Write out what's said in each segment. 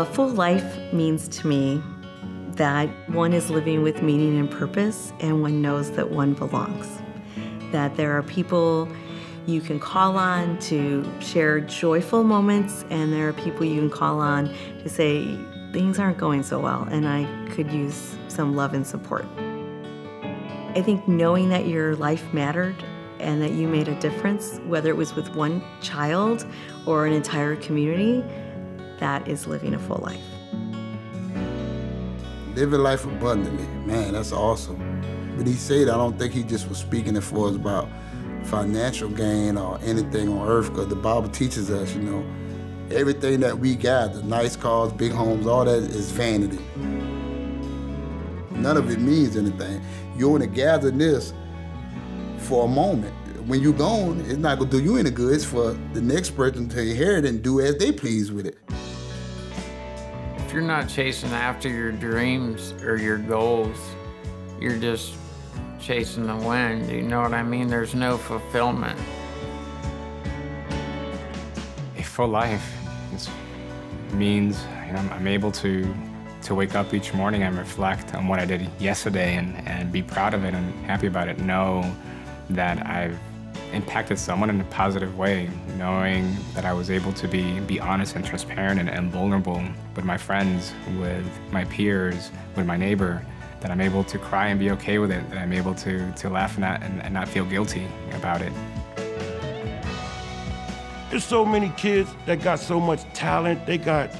A full life means to me that one is living with meaning and purpose, and one knows that one belongs. That there are people you can call on to share joyful moments, and there are people you can call on to say, things aren't going so well, and I could use some love and support. I think knowing that your life mattered and that you made a difference, whether it was with one child or an entire community, that is living a full life. Living life abundantly, man, that's awesome. But he said, I don't think he just was speaking it for us about financial gain or anything on earth, because the Bible teaches us, you know, everything that we got, the nice cars, big homes, all that is vanity. None of it means anything. You only gather this for a moment. When you're gone, it's not gonna do you any good. It's for the next person to inherit and do as they please with it. If you're not chasing after your dreams or your goals, you're just chasing the wind. You know what I mean? There's no fulfillment. A full life means you know, I'm able to to wake up each morning and reflect on what I did yesterday and, and be proud of it and happy about it. Know that I've impacted someone in a positive way, knowing that I was able to be, be honest and transparent and, and vulnerable with my friends, with my peers, with my neighbor, that I'm able to cry and be okay with it, that I'm able to, to laugh and not, and, and not feel guilty about it. There's so many kids that got so much talent, they got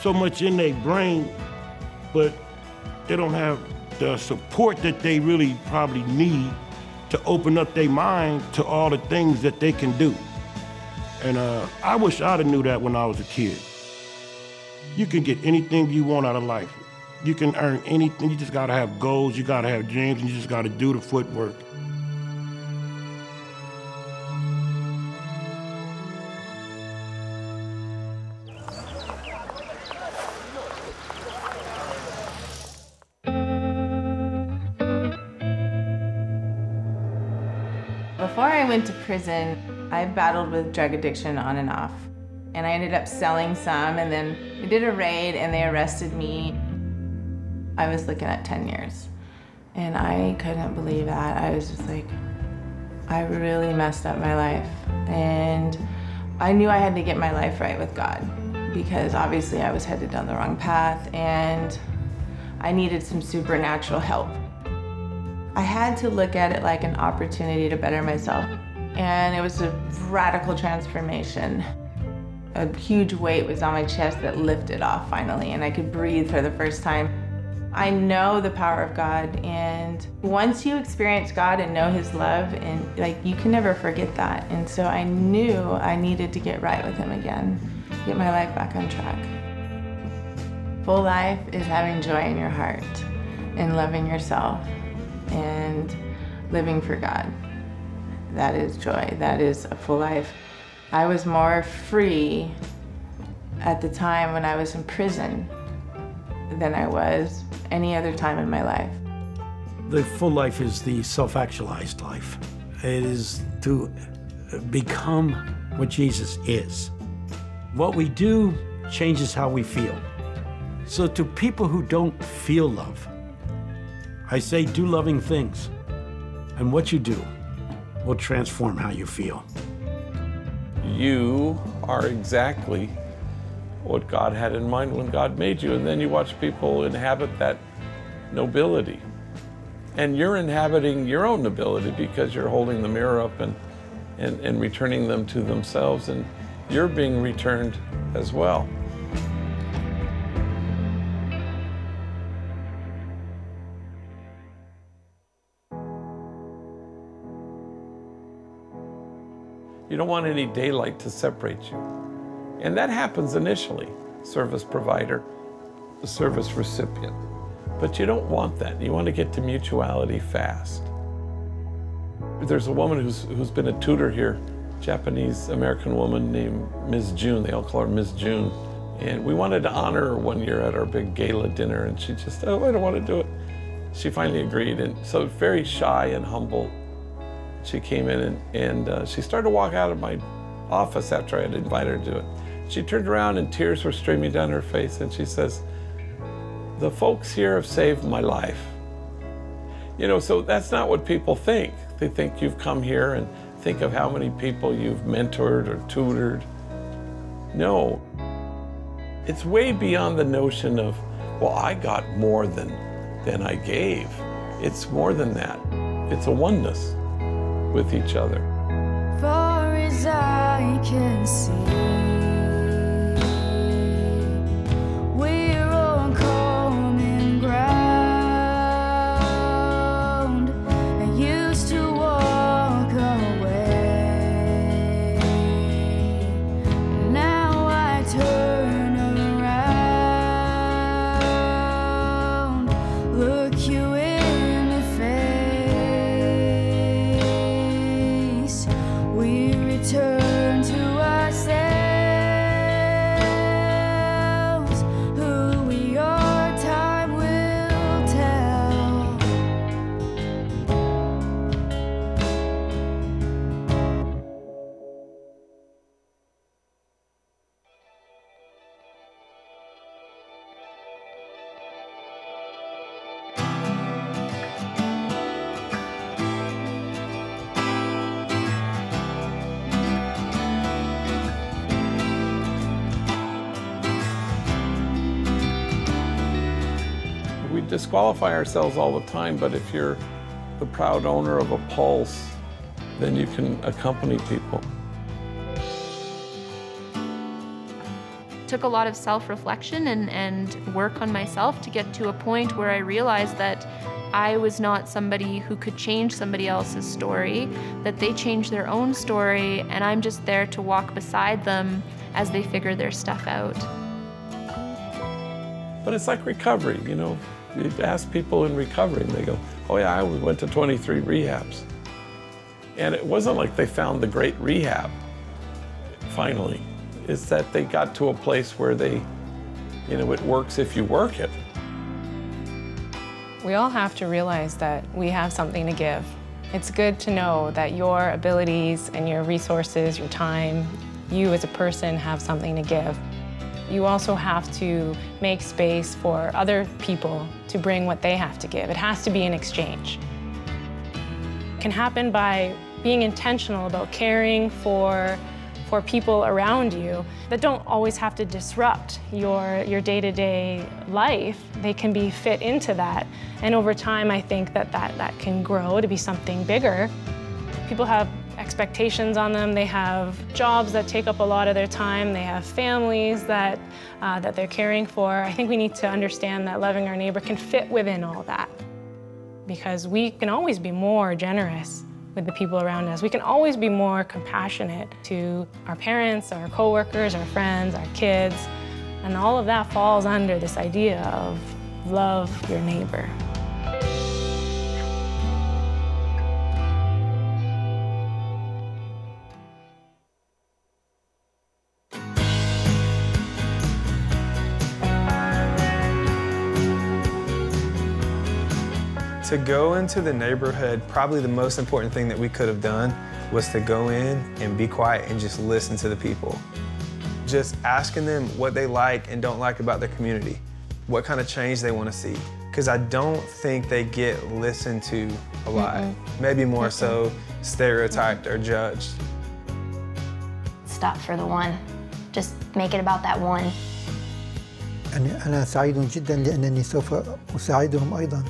so much in their brain, but they don't have the support that they really probably need to open up their mind to all the things that they can do. And uh, I wish I'd have knew that when I was a kid. You can get anything you want out of life. You can earn anything. You just gotta have goals, you gotta have dreams, and you just gotta do the footwork. Prison, I battled with drug addiction on and off. And I ended up selling some, and then we did a raid and they arrested me. I was looking at 10 years. And I couldn't believe that. I was just like, I really messed up my life. And I knew I had to get my life right with God because obviously I was headed down the wrong path and I needed some supernatural help. I had to look at it like an opportunity to better myself. And it was a radical transformation. A huge weight was on my chest that lifted off finally, and I could breathe for the first time. I know the power of God, and once you experience God and know His love, and like you can never forget that. And so I knew I needed to get right with Him again, get my life back on track. Full life is having joy in your heart and loving yourself and living for God. That is joy. That is a full life. I was more free at the time when I was in prison than I was any other time in my life. The full life is the self actualized life, it is to become what Jesus is. What we do changes how we feel. So, to people who don't feel love, I say do loving things. And what you do will transform how you feel. You are exactly what God had in mind when God made you. And then you watch people inhabit that nobility. And you're inhabiting your own nobility because you're holding the mirror up and, and, and returning them to themselves. And you're being returned as well. Don't want any daylight to separate you. And that happens initially service provider, the service recipient. But you don't want that. You want to get to mutuality fast. There's a woman who's, who's been a tutor here, Japanese American woman named Ms. June. They all call her Ms. June. And we wanted to honor her one year at our big gala dinner, and she just, oh, I don't want to do it. She finally agreed, and so very shy and humble she came in and, and uh, she started to walk out of my office after I had invited her to it. She turned around and tears were streaming down her face, and she says, The folks here have saved my life. You know, so that's not what people think. They think you've come here and think of how many people you've mentored or tutored. No, it's way beyond the notion of, well, I got more than, than I gave. It's more than that. It's a oneness with each other. Far as I can see, disqualify ourselves all the time, but if you're the proud owner of a pulse, then you can accompany people. took a lot of self-reflection and, and work on myself to get to a point where I realized that I was not somebody who could change somebody else's story, that they change their own story, and I'm just there to walk beside them as they figure their stuff out. But it's like recovery, you know. You ask people in recovery, and they go, Oh, yeah, I went to 23 rehabs. And it wasn't like they found the great rehab, finally. It's that they got to a place where they, you know, it works if you work it. We all have to realize that we have something to give. It's good to know that your abilities and your resources, your time, you as a person have something to give. You also have to make space for other people to bring what they have to give. It has to be an exchange. It can happen by being intentional about caring for for people around you that don't always have to disrupt your, your day-to-day life. They can be fit into that. And over time, I think that, that that can grow to be something bigger. People have expectations on them. They have jobs that take up a lot of their time. They have families that, uh, that they're caring for. I think we need to understand that loving our neighbor can fit within all that because we can always be more generous with the people around us. We can always be more compassionate to our parents, our coworkers, our friends, our kids. And all of that falls under this idea of love your neighbor. To go into the neighborhood, probably the most important thing that we could have done was to go in and be quiet and just listen to the people. Just asking them what they like and don't like about their community, what kind of change they want to see. Because I don't think they get listened to a lot. Maybe more so stereotyped or judged. Stop for the one. Just make it about that one. أنا أنا سعيد جدا لأنني سوف أساعدهم أيضا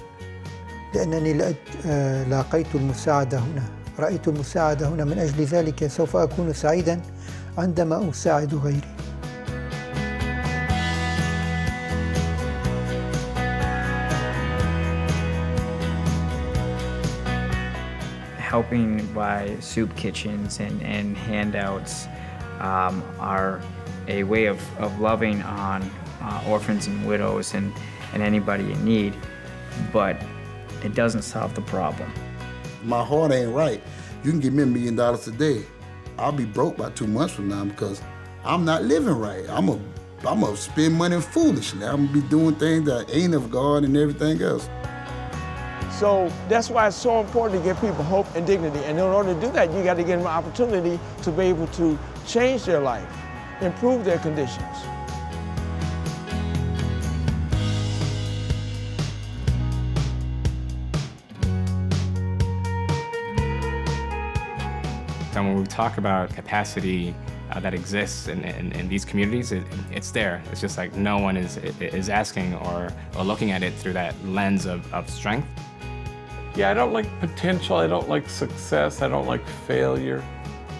لأنني آه، لاقيت المساعدة هنا رأيت المساعدة هنا من أجل ذلك سوف أكون سعيدا عندما أساعد غيري helping by soup kitchens and, and handouts um, are a way of, of loving on uh, orphans and widows and, and anybody in need, but it doesn't solve the problem. My heart ain't right. You can give me a million dollars today. I'll be broke by two months from now because I'm not living right. I'm a I'm gonna spend money foolishly. I'm gonna be doing things that ain't of God and everything else. So that's why it's so important to give people hope and dignity. And in order to do that, you got to give them an opportunity to be able to change their life. improve their conditions. When we talk about capacity uh, that exists in, in, in these communities, it, it's there. It's just like no one is, is asking or, or looking at it through that lens of, of strength. Yeah, I don't like potential, I don't like success, I don't like failure,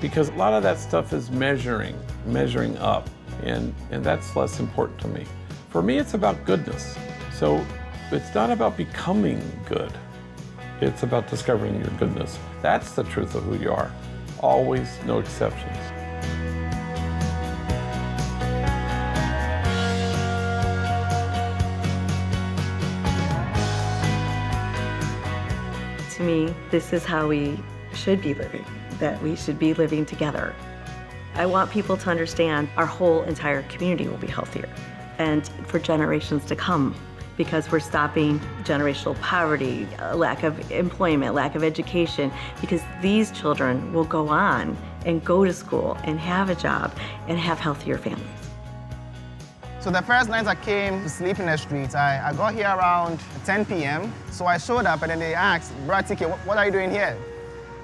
because a lot of that stuff is measuring, measuring up, and, and that's less important to me. For me, it's about goodness. So it's not about becoming good, it's about discovering your goodness. That's the truth of who you are. Always, no exceptions. To me, this is how we should be living, that we should be living together. I want people to understand our whole entire community will be healthier and for generations to come because we're stopping generational poverty, uh, lack of employment, lack of education, because these children will go on and go to school and have a job and have healthier families. So the first night I came to sleep in the streets, I, I got here around 10 p.m. So I showed up and then they asked, Brad Tiki, what, what are you doing here?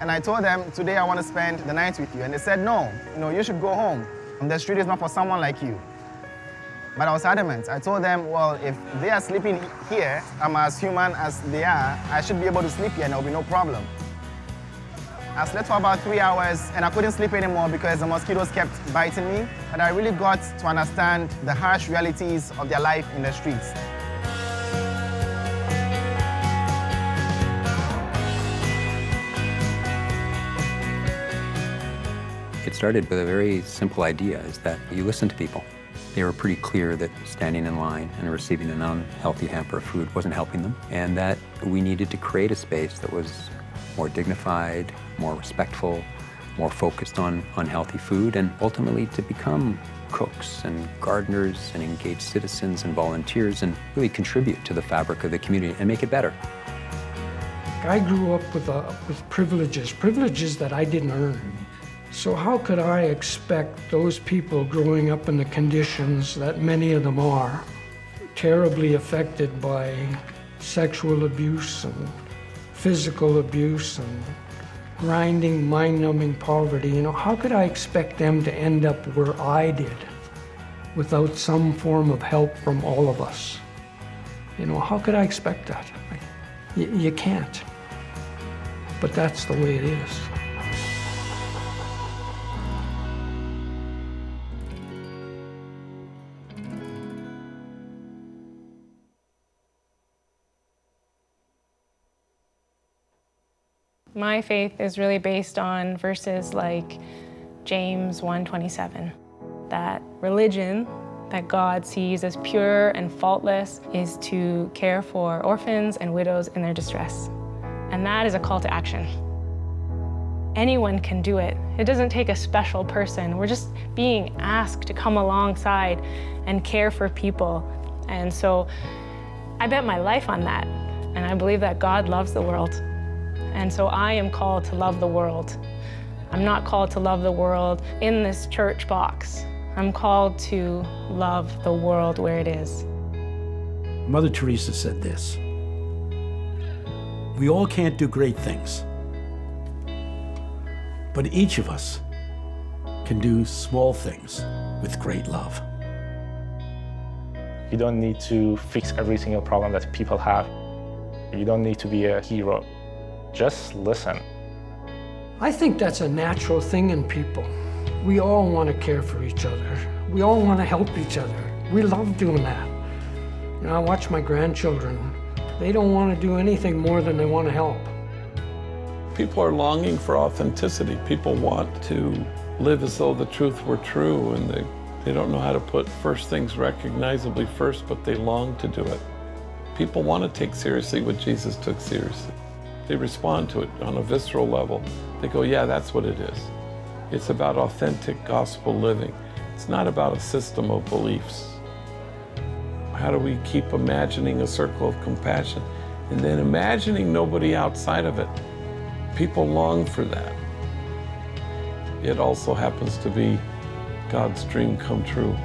And I told them, today I want to spend the night with you. And they said, no, you know, you should go home. The street is not for someone like you. But I was adamant. I told them, well, if they are sleeping here, I'm as human as they are, I should be able to sleep here and there'll be no problem. I slept for about three hours and I couldn't sleep anymore because the mosquitoes kept biting me. And I really got to understand the harsh realities of their life in the streets. It started with a very simple idea, is that you listen to people. They were pretty clear that standing in line and receiving an unhealthy hamper of food wasn't helping them, and that we needed to create a space that was more dignified, more respectful, more focused on unhealthy food, and ultimately to become cooks and gardeners and engaged citizens and volunteers and really contribute to the fabric of the community and make it better. I grew up with, uh, with privileges, privileges that I didn't earn. So how could I expect those people growing up in the conditions that many of them are, terribly affected by sexual abuse and physical abuse and grinding, mind-numbing poverty, you know, how could I expect them to end up where I did without some form of help from all of us? You know, how could I expect that? You, you can't. But that's the way it is. My faith is really based on verses like James 1:27 that religion that God sees as pure and faultless is to care for orphans and widows in their distress. And that is a call to action. Anyone can do it. It doesn't take a special person. We're just being asked to come alongside and care for people. And so I bet my life on that. And I believe that God loves the world. And so I am called to love the world. I'm not called to love the world in this church box. I'm called to love the world where it is. Mother Teresa said this We all can't do great things, but each of us can do small things with great love. You don't need to fix every single problem that people have. You don't need to be a hero. Just listen. I think that's a natural thing in people. We all want to care for each other. We all want to help each other. We love doing that. You know, I watch my grandchildren. They don't want to do anything more than they want to help. People are longing for authenticity. People want to live as though the truth were true and they, they don't know how to put first things recognizably first, but they long to do it. People want to take seriously what Jesus took seriously. They respond to it on a visceral level. They go, yeah, that's what it is. It's about authentic gospel living. It's not about a system of beliefs. How do we keep imagining a circle of compassion and then imagining nobody outside of it? People long for that. It also happens to be God's dream come true.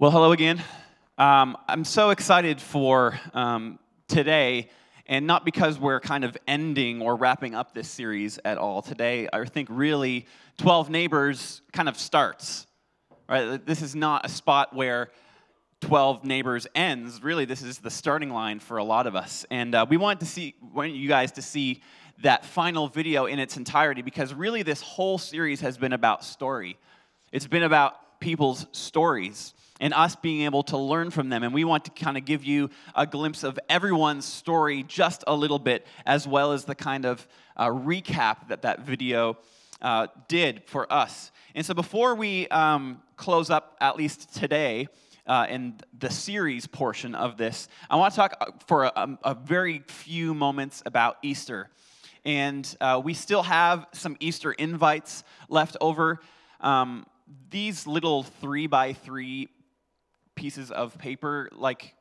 Well, hello again. Um, I'm so excited for um, today, and not because we're kind of ending or wrapping up this series at all. Today, I think really 12 Neighbors kind of starts. Right? This is not a spot where 12 Neighbors ends. Really, this is the starting line for a lot of us. And uh, we wanted to see, want you guys to see that final video in its entirety because really this whole series has been about story. It's been about people's stories and us being able to learn from them. And we want to kind of give you a glimpse of everyone's story just a little bit, as well as the kind of uh, recap that that video uh, did for us. And so before we um, close up, at least today, uh, in the series portion of this, I want to talk uh, for a, a very few moments about Easter. And uh, we still have some Easter invites left over. Um, these little three by three pieces of paper, like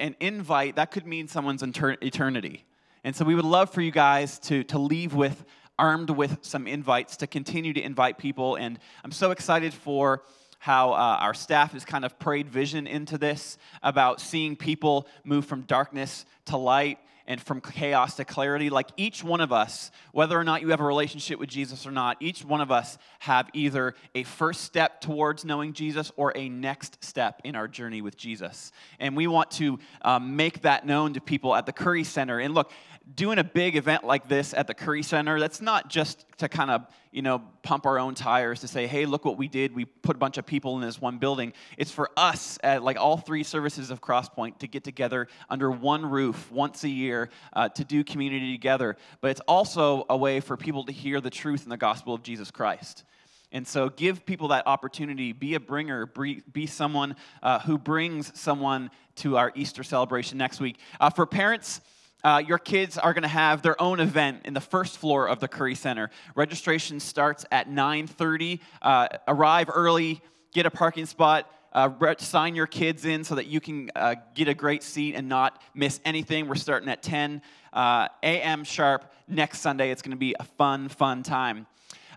an invite, that could mean someone's eternity. And so we would love for you guys to, to leave with armed with some invites to continue to invite people. And I'm so excited for how uh, our staff has kind of prayed vision into this about seeing people move from darkness to light and from chaos to clarity. Like each one of us, whether or not you have a relationship with Jesus or not, each one of us have either a first step towards knowing Jesus or a next step in our journey with Jesus. And we want to um, make that known to people at the Curry Center. And look, doing a big event like this at the Curry Center, that's not just to kind of, you know, pump our own tires to say, hey, look what we did. We put a bunch of people in this one building. It's for us, at like all three services of Crosspoint, to get together under one roof once a year uh, to do community together. But it's also a way for people to hear the truth in the gospel of Jesus Christ. And so give people that opportunity. Be a bringer. Be, someone uh, who brings someone to our Easter celebration next week. Uh, for parents, uh, your kids are going to have their own event in the first floor of the Curry Center. Registration starts at 9:30. Uh, arrive early, get a parking spot. Uh, sign your kids in so that you can uh, get a great seat and not miss anything. We're starting at 10 uh, a.m. sharp next Sunday. It's going to be a fun, fun time.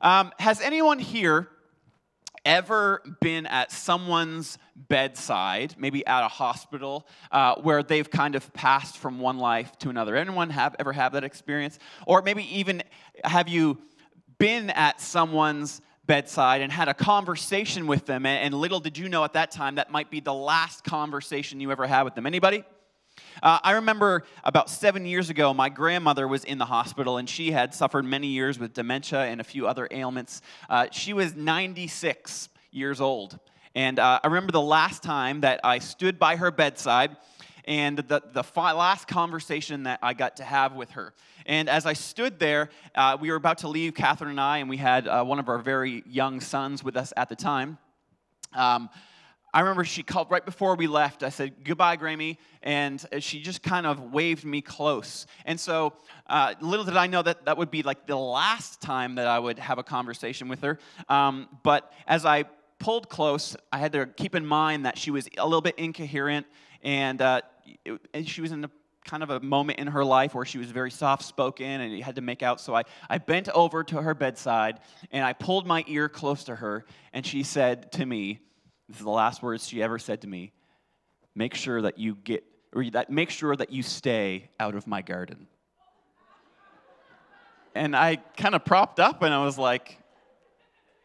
Um, has anyone here ever been at someone's bedside, maybe at a hospital, uh, where they've kind of passed from one life to another? Anyone have ever have that experience? Or maybe even have you been at someone's bedside and had a conversation with them, and, and little did you know at that time that might be the last conversation you ever had with them. Anybody? Uh, I remember about seven years ago, my grandmother was in the hospital and she had suffered many years with dementia and a few other ailments. Uh, she was 96 years old. And uh, I remember the last time that I stood by her bedside and the, the fi- last conversation that I got to have with her. And as I stood there, uh, we were about to leave, Catherine and I, and we had uh, one of our very young sons with us at the time. Um, I remember she called right before we left. I said, Goodbye, Grammy. And she just kind of waved me close. And so, uh, little did I know that that would be like the last time that I would have a conversation with her. Um, but as I pulled close, I had to keep in mind that she was a little bit incoherent and, uh, it, and she was in a kind of a moment in her life where she was very soft spoken and you had to make out. So I, I bent over to her bedside and I pulled my ear close to her, and she said to me, This is the last words she ever said to me make sure that you get, or that make sure that you stay out of my garden. And I kind of propped up and I was like,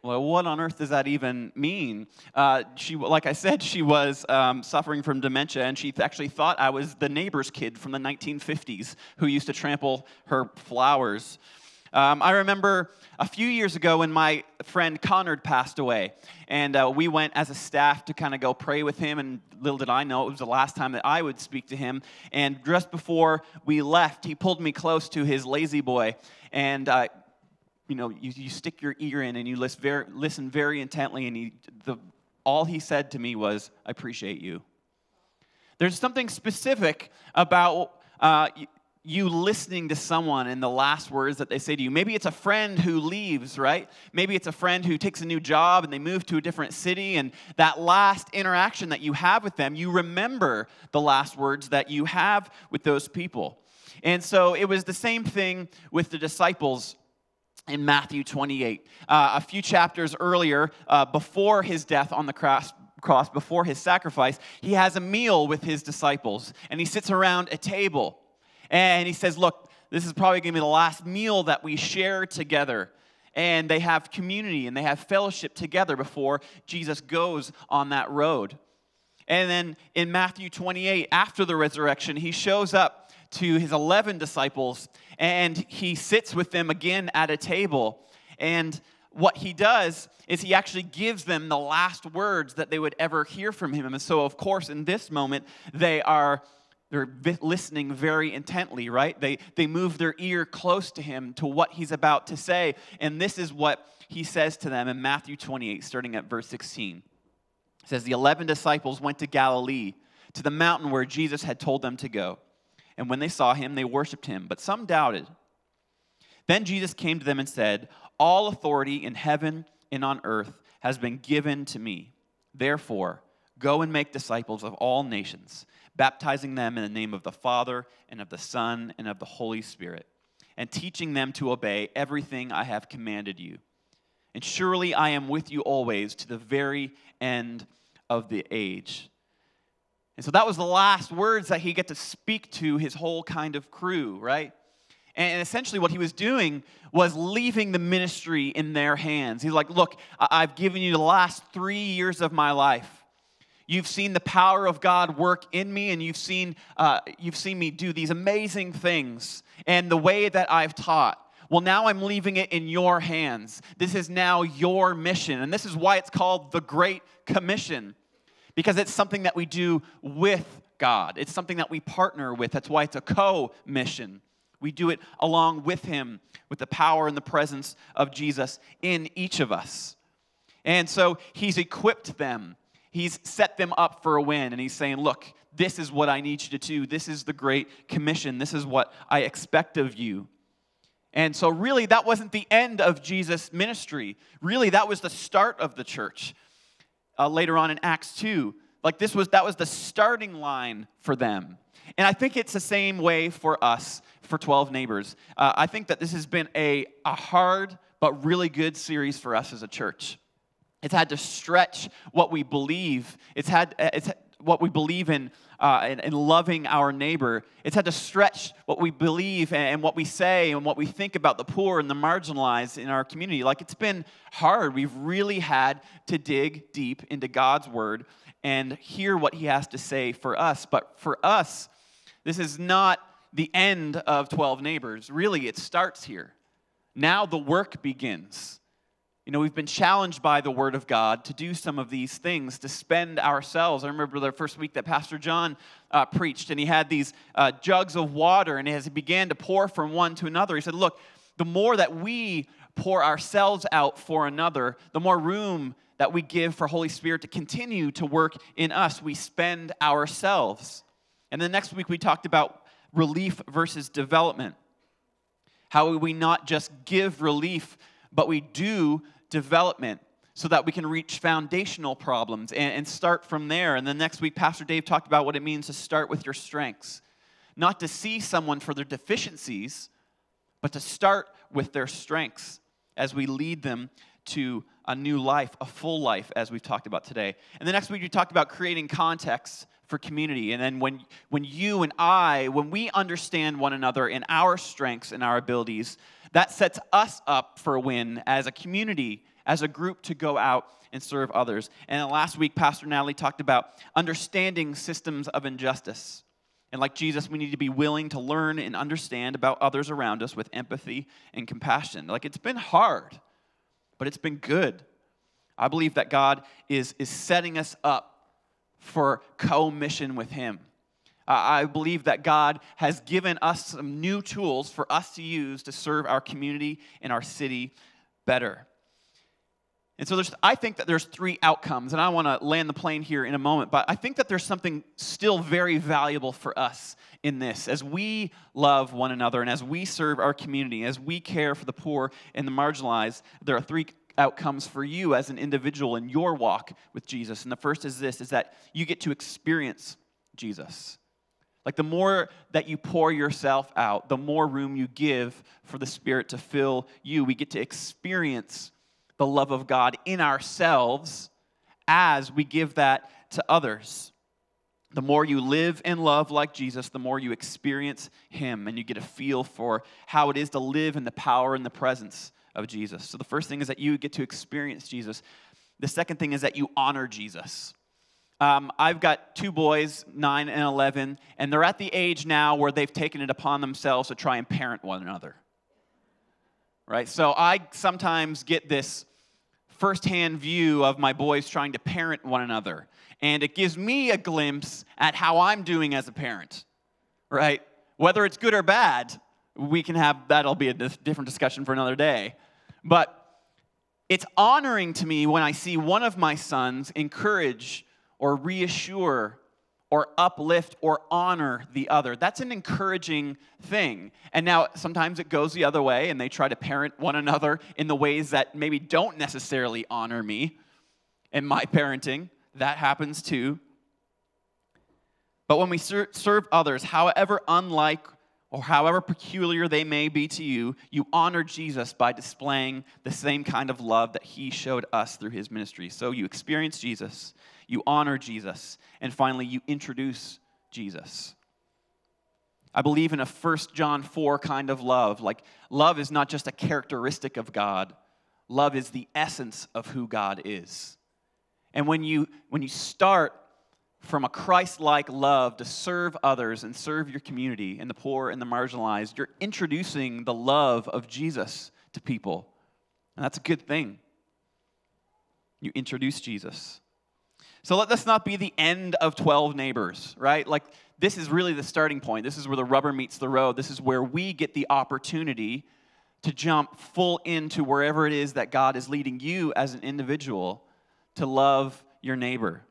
well, what on earth does that even mean? Uh, she, like I said, she was um, suffering from dementia, and she actually thought I was the neighbor's kid from the 1950s who used to trample her flowers. Um, I remember a few years ago when my friend Connard passed away, and uh, we went as a staff to kind of go pray with him. And little did I know it was the last time that I would speak to him. And just before we left, he pulled me close to his La-Z-Boy and uh, you know, you, you stick your ear in and you listen very, listen very intently, and he, the, all he said to me was, I appreciate you. There's something specific about uh, you listening to someone and the last words that they say to you. Maybe it's a friend who leaves, right? Maybe it's a friend who takes a new job and they move to a different city, and that last interaction that you have with them, you remember the last words that you have with those people. And so it was the same thing with the disciples in Matthew 28. Uh, a few chapters earlier, uh, before his death on the cross, cross, before his sacrifice, he has a meal with his disciples and he sits around a table and he says, Look, this is probably going to be the last meal that we share together. And they have community and they have fellowship together before Jesus goes on that road. And then in Matthew 28, after the resurrection, he shows up to his 11 disciples and he sits with them again at a table. And what he does is he actually gives them the last words that they would ever hear from him. And so, of course, in this moment, they are they're listening very intently, right? They, they move their ear close to him to what he's about to say. And this is what he says to them in Matthew 28, starting at verse 16. It says, The 11 disciples went to Galilee, to the mountain where Jesus had told them to go. And when they saw him, they worshiped him, but some doubted. Then Jesus came to them and said, All authority in heaven and on earth has been given to me. Therefore, go and make disciples of all nations, baptizing them in the name of the Father and of the Son and of the Holy Spirit, and teaching them to obey everything I have commanded you. And surely I am with you always to the very end of the age. And so that was the last words that he got to speak to his whole kind of crew, right? And essentially, what he was doing was leaving the ministry in their hands. He's like, Look, I've given you the last three years of my life. You've seen the power of God work in me, and you've seen, uh, you've seen me do these amazing things and the way that I've taught. Well, now I'm leaving it in your hands. This is now your mission. And this is why it's called the Great Commission because it's something that we do with God. It's something that we partner with. That's why it's a co mission. We do it along with Him, with the power and the presence of Jesus in each of us. And so He's equipped them, He's set them up for a win, and He's saying, Look, this is what I need you to do. This is the Great Commission. This is what I expect of you. And so, really, that wasn't the end of Jesus' ministry. Really, that was the start of the church uh, later on in Acts 2. Like this was that was the starting line for them. And I think it's the same way for us for 12 neighbors. Uh, I think that this has been a, a hard but really good series for us as a church. It's had to stretch what we believe. It's had it's what we believe in uh, and, and, loving our neighbor. It's had to stretch what we believe and, and, what we say and what we think about the poor and the marginalized in our community. Like it's been hard. We've really had to dig deep into God's word and hear what he has to say for us. But for us, this is not the end of 12 neighbors. Really, it starts here. Now the work begins. You know, we've been challenged by the Word of God to do some of these things, to spend ourselves. I remember the first week that Pastor John uh, preached, and he had these uh, jugs of water, and as he began to pour from one to another, he said, Look, the more that we pour ourselves out for another, the more room that we give for Holy Spirit to continue to work in us. We spend ourselves. And the next week, we talked about relief versus development. How we not just give relief, but we do development so that we can reach foundational problems and, and, start from there. And the next week, Pastor Dave talked about what it means to start with your strengths, not to see someone for their deficiencies, but to start with their strengths as we lead them to a new life, a full life, as we've talked about today. And the next week, we talked about creating context for community. And then when, when you and I, when we understand one another in our strengths and our abilities, that sets us up for a win as a community as a group to go out and serve others. And last week, Pastor Natalie talked about understanding systems of injustice. And like Jesus, we need to be willing to learn and understand about others around us with empathy and compassion. Like it's been hard, but it's been good. I believe that God is, is setting us up for co mission with Him. Uh, I believe that God has given us some new tools for us to use to serve our community and our city better. And so there's, I think that there's three outcomes, and I want to land the plane here in a moment, but I think that there's something still very valuable for us in this. As we love one another and as we serve our community, as we care for the poor and the marginalized, there are three outcomes for you as an individual in your walk with Jesus. And the first is this is that you get to experience Jesus. Like the more that you pour yourself out, the more room you give for the Spirit to fill you. We get to experience the love of God in ourselves as we give that to others. The more you live and love like Jesus, the more you experience Him and you get a feel for how it is to live in the power and the presence of Jesus. So the first thing is that you get to experience Jesus. The second thing is that you honor Jesus. Um, I've got two boys, 9 and 11, and they're at the age now where they've taken it upon themselves to try and parent one another. Right? So I sometimes get this firsthand view of my boys trying to parent one another, and it gives me a glimpse at how I'm doing as a parent. Right? Whether it's good or bad, we can have that'll be a different discussion for another day. But it's honoring to me when I see one of my sons encourage or reassure or uplift or honor the other. That's an encouraging thing. And now sometimes it goes the other way and they try to parent one another in the ways that maybe don't necessarily honor me in my parenting. That happens too. But when we ser- serve others, however unlike or however peculiar they may be to you, you honor Jesus by displaying the same kind of love that he showed us through his ministry. So you experience Jesus you honor Jesus, and finally, you introduce Jesus. I believe in a 1 John 4 kind of love. Like, love is not just a characteristic of God, love is the essence of who God is. And when you, when you start from a Christ like love to serve others and serve your community and the poor and the marginalized, you're introducing the love of Jesus to people. And that's a good thing. You introduce Jesus. So let this not be the end of 12 neighbors, right? Like, this is really the starting point. This is where the rubber meets the road. This is where we get the opportunity to jump full into wherever it is that God is leading you as an individual to love your neighbor.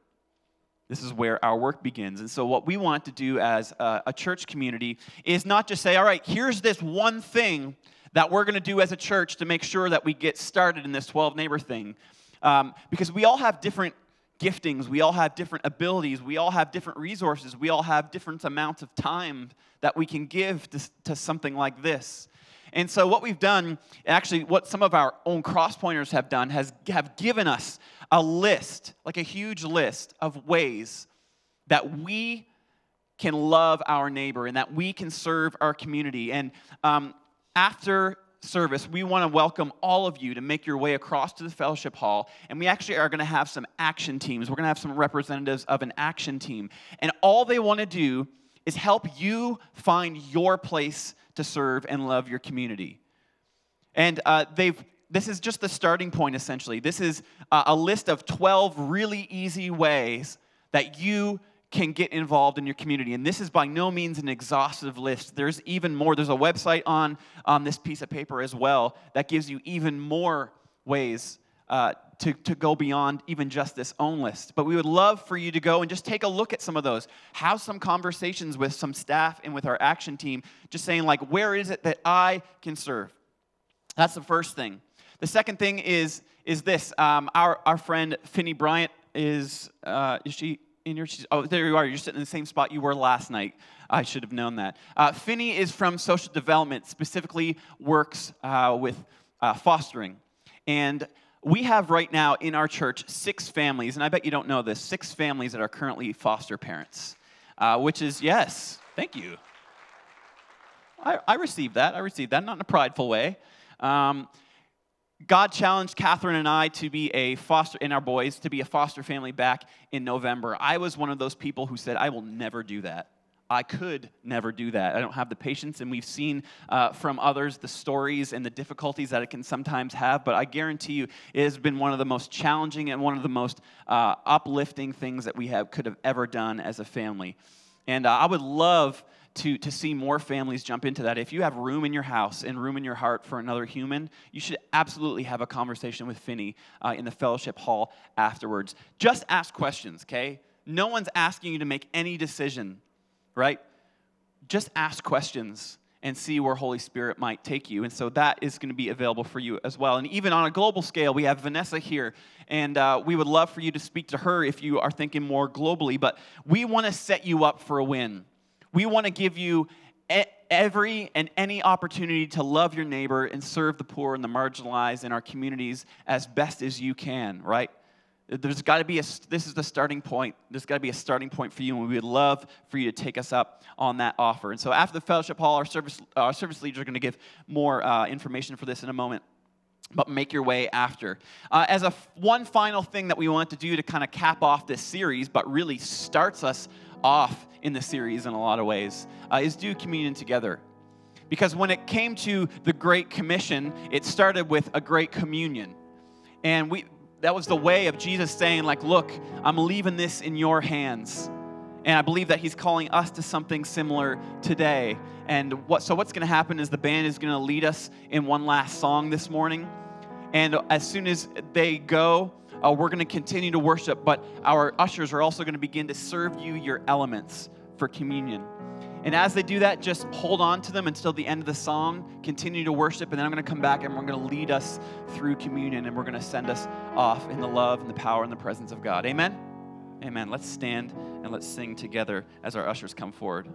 This is where our work begins. And so, what we want to do as a, a church community is not just say, all right, here's this one thing that we're going to do as a church to make sure that we get started in this 12 neighbor thing. Um, because we all have different giftings, we all have different abilities, we all have different resources, we all have different amounts of time that we can give to, to something like this. And so what we've done, actually what some of our own Crosspointers have done, has have given us a list, like a huge list of ways that we can love our neighbor and that we can serve our community. And um, after service, we want to welcome all of you to make your way across to the fellowship hall. And we actually are going to have some action teams. We're going to have some representatives of an action team. And all they want to do is help you find your place to serve and love your community. And uh, they've this is just the starting point, essentially. This is a list of 12 really easy ways that you can get involved in your community. And this is by no means an exhaustive list. There's even more. There's a website on, on this piece of paper as well that gives you even more ways uh, to, to go beyond even just this own list. But we would love for you to go and just take a look at some of those. Have some conversations with some staff and with our action team, just saying, like, where is it that I can serve? That's the first thing. The second thing is, is this um, our, our friend Finney Bryant is, uh, is she in your oh there you are. You're sitting in the same spot you were last night. I should have known that. Uh, finney is from social development specifically works uh, with uh, fostering. And we have right now in our church six families and i bet you don't know this six families that are currently foster parents uh, which is yes thank you. I, I received that. I received that not in a prideful way. Um, God challenged Catherine and I to be a foster, and our boys, to be a foster family back in November. I was one of those people who said, I will never do that. I could never do that. I don't have the patience, and we've seen uh, from others the stories and the difficulties that it can sometimes have. But I guarantee you, it has been one of the most challenging and one of the most uh, uplifting things that we have could have ever done as a family. And uh, I would love to, to see more families jump into that. If you have room in your house and room in your heart for another human, you should absolutely have a conversation with Finney uh, in the fellowship hall afterwards. Just ask questions, okay? No one's asking you to make any decision, right? Just ask questions and see where Holy Spirit might take you. And so that is going to be available for you as well. And even on a global scale, we have Vanessa here, and uh, we would love for you to speak to her if you are thinking more globally. But we want to set you up for a win. We want to give you every and any opportunity to love your neighbor and serve the poor and the marginalized in our communities as best as you can, right? There's got to be a, this is the starting point. There's got to be a starting point for you, and we would love for you to take us up on that offer. And so after the fellowship hall, our service, our service leaders are going to give more uh, information for this in a moment but make your way after. Uh, as a f- one final thing that we want to do to kind of cap off this series, but really starts us off in the series in a lot of ways, uh, is do communion together. Because when it came to the Great Commission, it started with a great communion. And we, that was the way of Jesus saying, like, look, I'm leaving this in your hands. And I believe that he's calling us to something similar today. And what, so, what's going to happen is the band is going to lead us in one last song this morning. And as soon as they go, uh, we're going to continue to worship, but our ushers are also going to begin to serve you your elements for communion. And as they do that, just hold on to them until the end of the song. Continue to worship, and then I'm going to come back and we're going to lead us through communion and we're going to send us off in the love and the power and the presence of God. Amen? Amen. Let's stand and let's sing together as our ushers come forward.